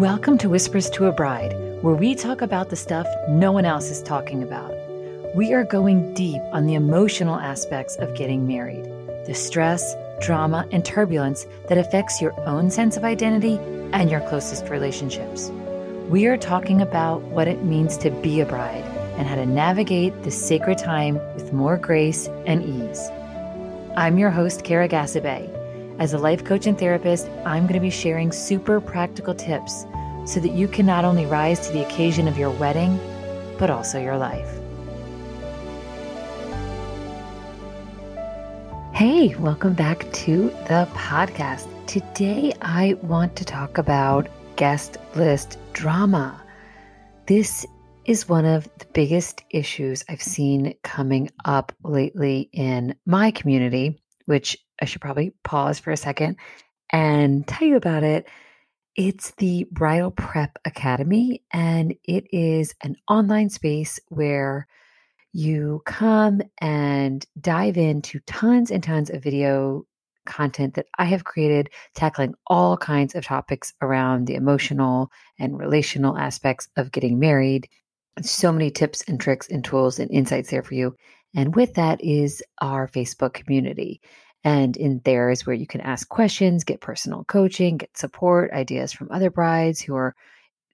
Welcome to Whispers to a Bride, where we talk about the stuff no one else is talking about. We are going deep on the emotional aspects of getting married, the stress, drama, and turbulence that affects your own sense of identity and your closest relationships. We are talking about what it means to be a bride and how to navigate this sacred time with more grace and ease. I'm your host, Kara Gasabay. As a life coach and therapist, I'm going to be sharing super practical tips so that you can not only rise to the occasion of your wedding, but also your life. Hey, welcome back to the podcast. Today, I want to talk about guest list drama. This is one of the biggest issues I've seen coming up lately in my community, which I should probably pause for a second and tell you about it. It's the Bridal Prep Academy, and it is an online space where you come and dive into tons and tons of video content that I have created, tackling all kinds of topics around the emotional and relational aspects of getting married. So many tips and tricks and tools and insights there for you. And with that is our Facebook community. And in there is where you can ask questions, get personal coaching, get support, ideas from other brides who are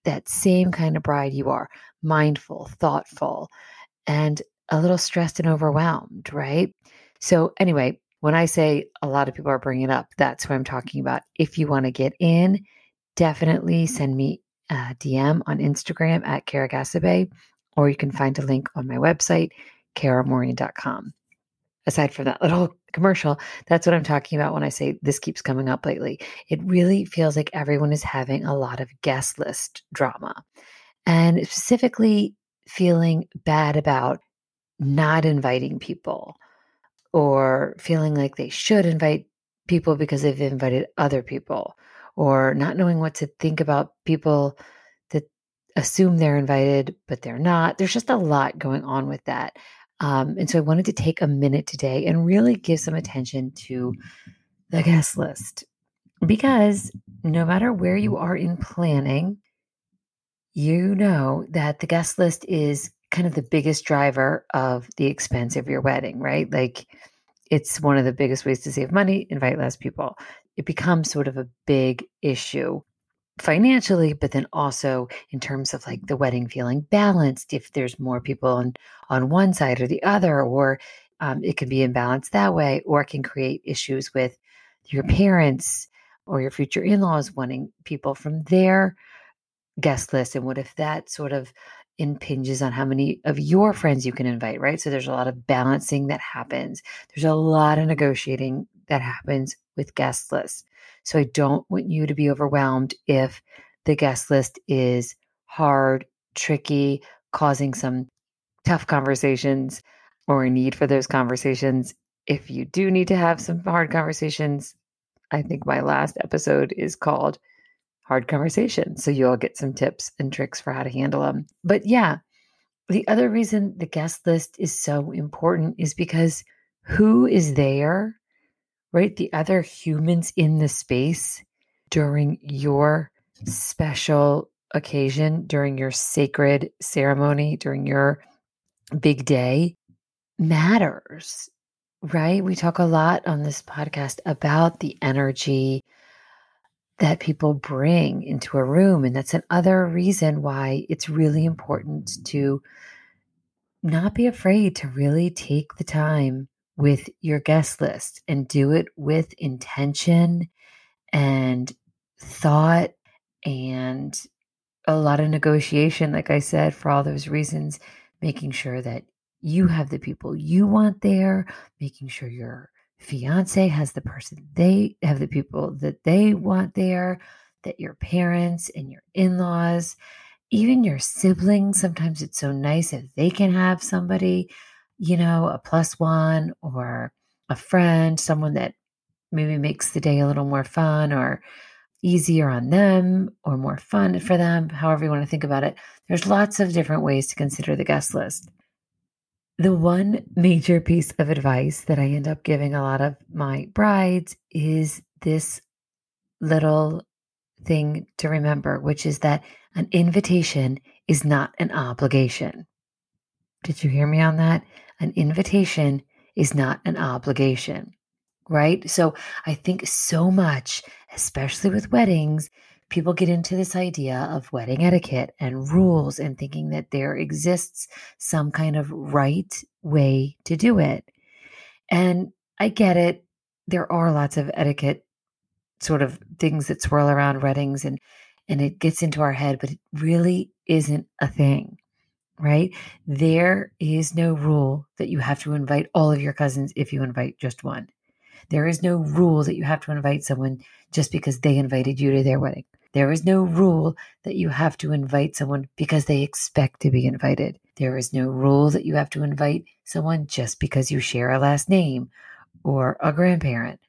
that same kind of bride you are mindful, thoughtful, and a little stressed and overwhelmed, right? So, anyway, when I say a lot of people are bringing it up, that's what I'm talking about. If you want to get in, definitely send me a DM on Instagram at Kara Gasabay, or you can find a link on my website, karamorian.com aside from that little commercial, that's what I'm talking about when I say this keeps coming up lately. It really feels like everyone is having a lot of guest list drama and specifically feeling bad about not inviting people or feeling like they should invite people because they've invited other people or not knowing what to think about people that assume they're invited but they're not. There's just a lot going on with that. Um, and so I wanted to take a minute today and really give some attention to the guest list because no matter where you are in planning, you know that the guest list is kind of the biggest driver of the expense of your wedding, right? Like it's one of the biggest ways to save money, invite less people. It becomes sort of a big issue financially, but then also in terms of like the wedding feeling balanced, if there's more people on, on one side or the other, or um, it can be imbalanced that way, or it can create issues with your parents or your future in laws wanting people from their guest list. And what if that sort of impinges on how many of your friends you can invite, right? So there's a lot of balancing that happens. There's a lot of negotiating that happens with guest lists. So I don't want you to be overwhelmed if the guest list is hard, tricky, causing some tough conversations or a need for those conversations. If you do need to have some hard conversations, I think my last episode is called Hard Conversations. So you'll get some tips and tricks for how to handle them. But yeah, the other reason the guest list is so important is because who is there right? The other humans in the space during your special occasion, during your sacred ceremony, during your big day matters, right? We talk a lot on this podcast about the energy that people bring into a room. And that's another reason why it's really important to not be afraid to really take the time with your guest list and do it with intention and thought and a lot of negotiation, like I said, for all those reasons, making sure that you mm. have the people you want there, making sure your fiance has the person they have the people that they want there, that your parents and your in laws, even your siblings, sometimes it's so nice if they can have somebody you know, a plus one or a friend, someone that maybe makes the day a little more fun or easier on them or more fun mm-hmm. for them, however you want to think about it. There's lots of different ways to consider the guest list. The one major piece of advice that I end up giving a lot of my brides is this little thing to remember, which is that an invitation is not an obligation. Did you hear me on that? An invitation is not an obligation, right? So I think so much, especially with weddings, people get into this idea of wedding etiquette and rules and thinking that there exists some kind of right way to do it. And I get it. There are lots of etiquette sort of things that swirl around weddings and and it gets into our head, but it really isn't a thing, right? There is no rule that you have to invite all of your cousins if you invite just one. There is no rule that you have to invite someone just because they invited you to their wedding. There is no rule that you have to invite someone because they expect to be invited. There is no rule that you have to invite someone just because you share a last name or a grandparent,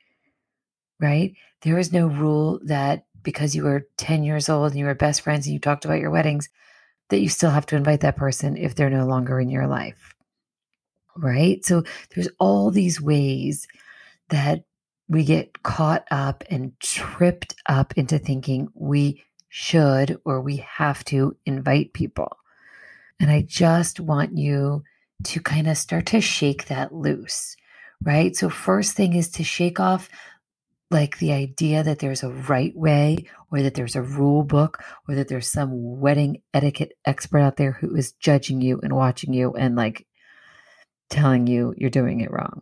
right? There is no rule that because you were 10 years old and you were best friends and you talked about your weddings, that you still have to invite that person if they're no longer in your life. Right? So there's all these ways that we get caught up and tripped up into thinking we should or we have to invite people. And I just want you to kind of start to shake that loose, right? So, first thing is to shake off like the idea that there's a right way or that there's a rule book or that there's some wedding etiquette expert out there who is judging you and watching you and like telling you you're doing it wrong.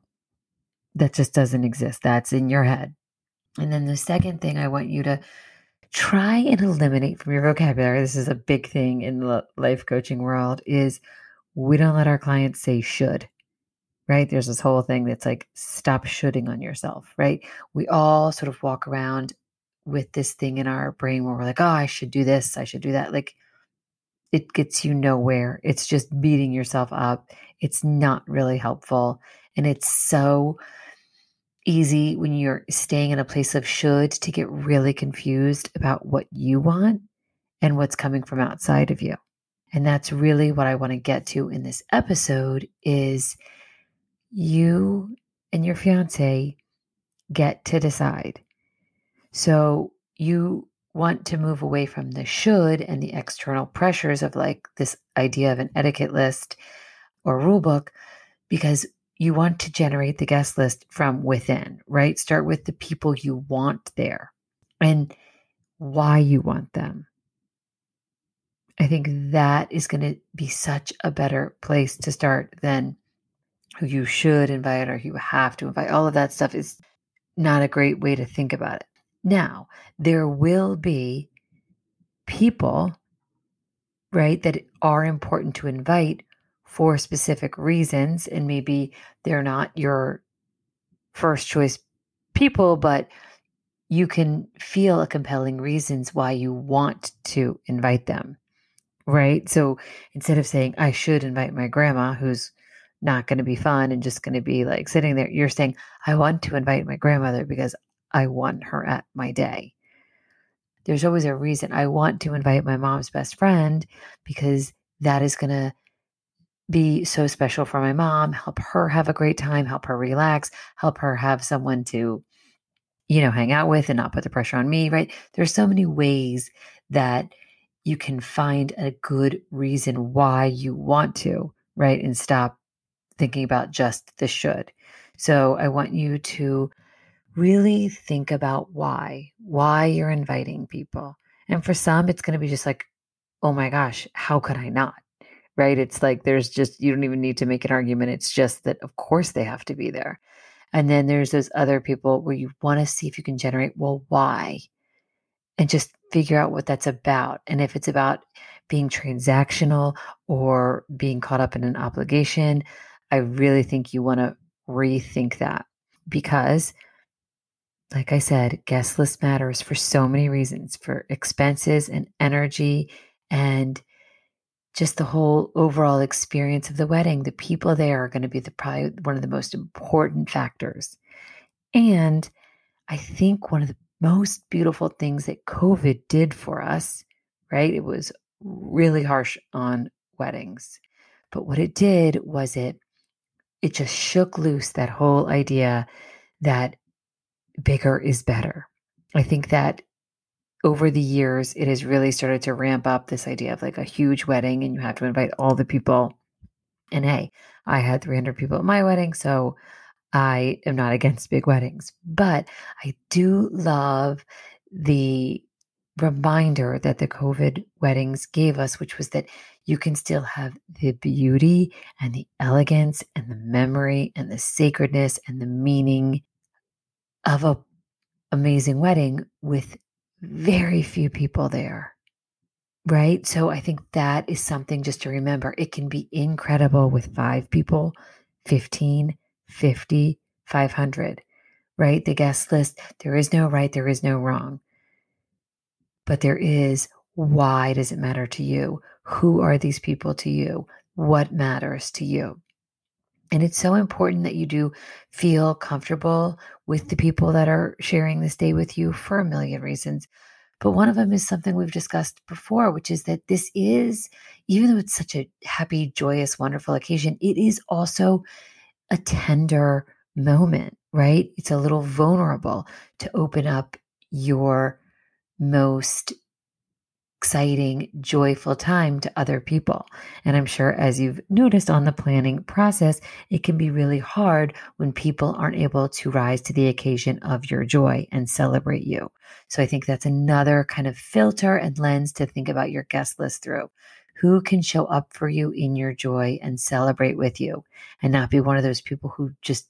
That just doesn't exist. That's in your head. And then the second thing I want you to try and eliminate from your vocabulary this is a big thing in the life coaching world is we don't let our clients say should right? There's this whole thing that's like, stop shoulding on yourself, right? We all sort of walk around with this thing in our brain where we're like, oh, I should do this, I should do that. Like, it gets you nowhere. It's just beating yourself up. It's not really helpful. And it's so easy when you're staying in a place of should to get really confused about what you want and what's coming from outside of you. And that's really what I want to get to in this episode is you and your fiance get to decide. So you want to move away from the should and the external pressures of like this idea of an etiquette list or rule book because you want to generate the guest list from within, right? Start with the people you want there and why you want them. I think that is going to be such a better place to start than who you should invite or who you have to invite. All of that stuff is not a great way to think about it. Now, there will be people, right, that are important to invite for specific reasons. And maybe they're not your first choice people, but you can feel a compelling reasons why you want to invite them. Right. So instead of saying, I should invite my grandma, who's not going to be fun and just going to be like sitting there. You're saying, I want to invite my grandmother because I want her at my day. There's always a reason. I want to invite my mom's best friend because that is going to be so special for my mom, help her have a great time, help her relax, help her have someone to, you know, hang out with and not put the pressure on me, right? There's so many ways that you can find a good reason why you want to, right? And stop thinking about just the should. So I want you to really think about why, why you're inviting people. And for some, it's going to be just like, oh my gosh, how could I not? Right? It's like there's just, you don't even need to make an argument. It's just that, of course, they have to be there. And then there's those other people where you want to see if you can generate, well, why? And just figure out what that's about. And if it's about being transactional or being caught up in an obligation, I really think you want to rethink that because, like I said, guest list matters for so many reasons for expenses and energy and just the whole overall experience of the wedding. The people there are going to be the probably one of the most important factors. And I think one of the most beautiful things that COVID did for us, right? It was really harsh on weddings. But what it did was it it just shook loose that whole idea that bigger is better. I think that over the years, it has really started to ramp up this idea of like a huge wedding and you have to invite all the people. And hey, I had 300 people at my wedding, so I am not against big weddings, but I do love the reminder that the COVID weddings gave us, which was that you can still have the beauty and the elegance and the memory and the sacredness and the meaning of a amazing wedding with very few people there. Right. So I think that is something just to remember. It can be incredible with five people, 15, 50, 500, right? The guest list, there is no right, there is no wrong. But there is why does it matter to you? Who are these people to you? What matters to you? And it's so important that you do feel comfortable with the people that are sharing this day with you for a million reasons. But one of them is something we've discussed before, which is that this is, even though it's such a happy, joyous, wonderful occasion, it is also a tender moment, right? It's a little vulnerable to open up your most exciting, joyful time to other people. And I'm sure, as you've noticed on the planning process, it can be really hard when people aren't able to rise to the occasion of your joy and celebrate you. So I think that's another kind of filter and lens to think about your guest list through. Who can show up for you in your joy and celebrate with you and not be one of those people who just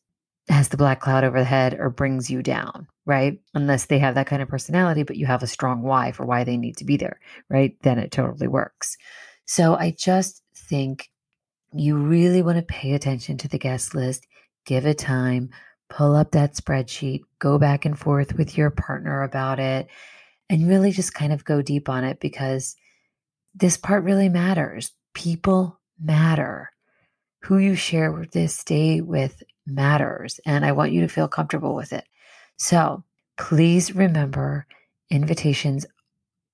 has the black cloud over the head or brings you down, right? Unless they have that kind of personality, but you have a strong why for why they need to be there, right? Then it totally works. So I just think you really want to pay attention to the guest list, give it time, pull up that spreadsheet, go back and forth with your partner about it, and really just kind of go deep on it because this part really matters. People matter. Who you share this day with matters, and I want you to feel comfortable with it. So please remember invitations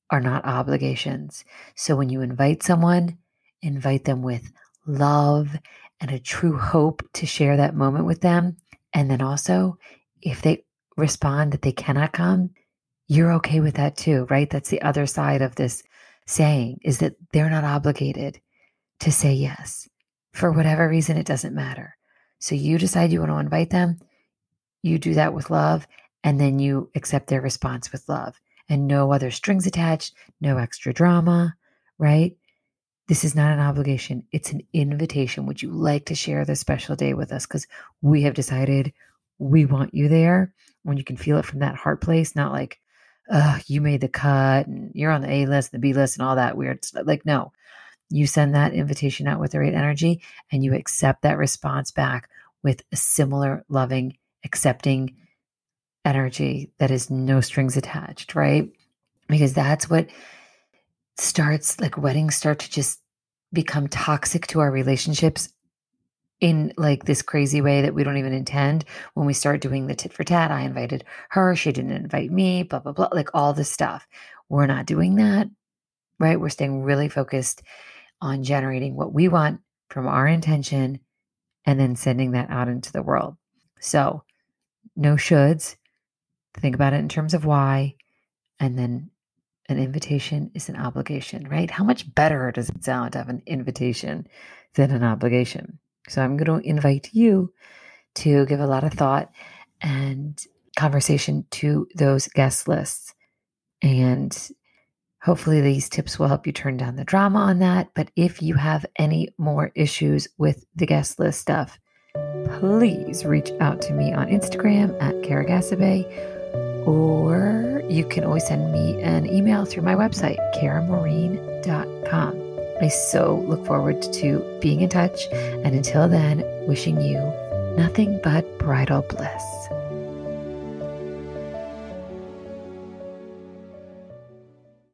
are not obligations. So when you invite someone, invite them with love and a true hope to share that moment with them. And then also, if they respond that they cannot come, you're okay with that too, right? That's the other side of this saying is that they're not obligated to say yes. For whatever reason, it doesn't matter. So you decide you want to invite them, you do that with love, and then you accept their response with love and no other strings attached, no extra drama, right? This is not an obligation. It's an invitation. Would you like to share this special day with us? Because we have decided we want you there when you can feel it from that heart place, not like, uh, you made the cut and you're on the A list, the B list, and all that weird stuff. Like, no, you send that invitation out with the right energy and you accept that response back with a similar loving, accepting energy that is no strings attached, right? Because that's what starts like weddings start to just become toxic to our relationships in like this crazy way that we don't even intend when we start doing the tit for tat. I invited her, she didn't invite me, blah, blah, blah, like all this stuff. We're not doing that, right? We're staying really focused on generating what we want from our intention and then sending that out into the world. So, no shoulds. Think about it in terms of why. And then an invitation is an obligation, right? How much better does it sound to have an invitation than an obligation? So, I'm going to invite you to give a lot of thought and conversation to those guest lists. And Hopefully, these tips will help you turn down the drama on that. But if you have any more issues with the guest list stuff, please reach out to me on Instagram at Kara or you can always send me an email through my website, karamarine.com. I so look forward to being in touch. And until then, wishing you nothing but bridal bliss.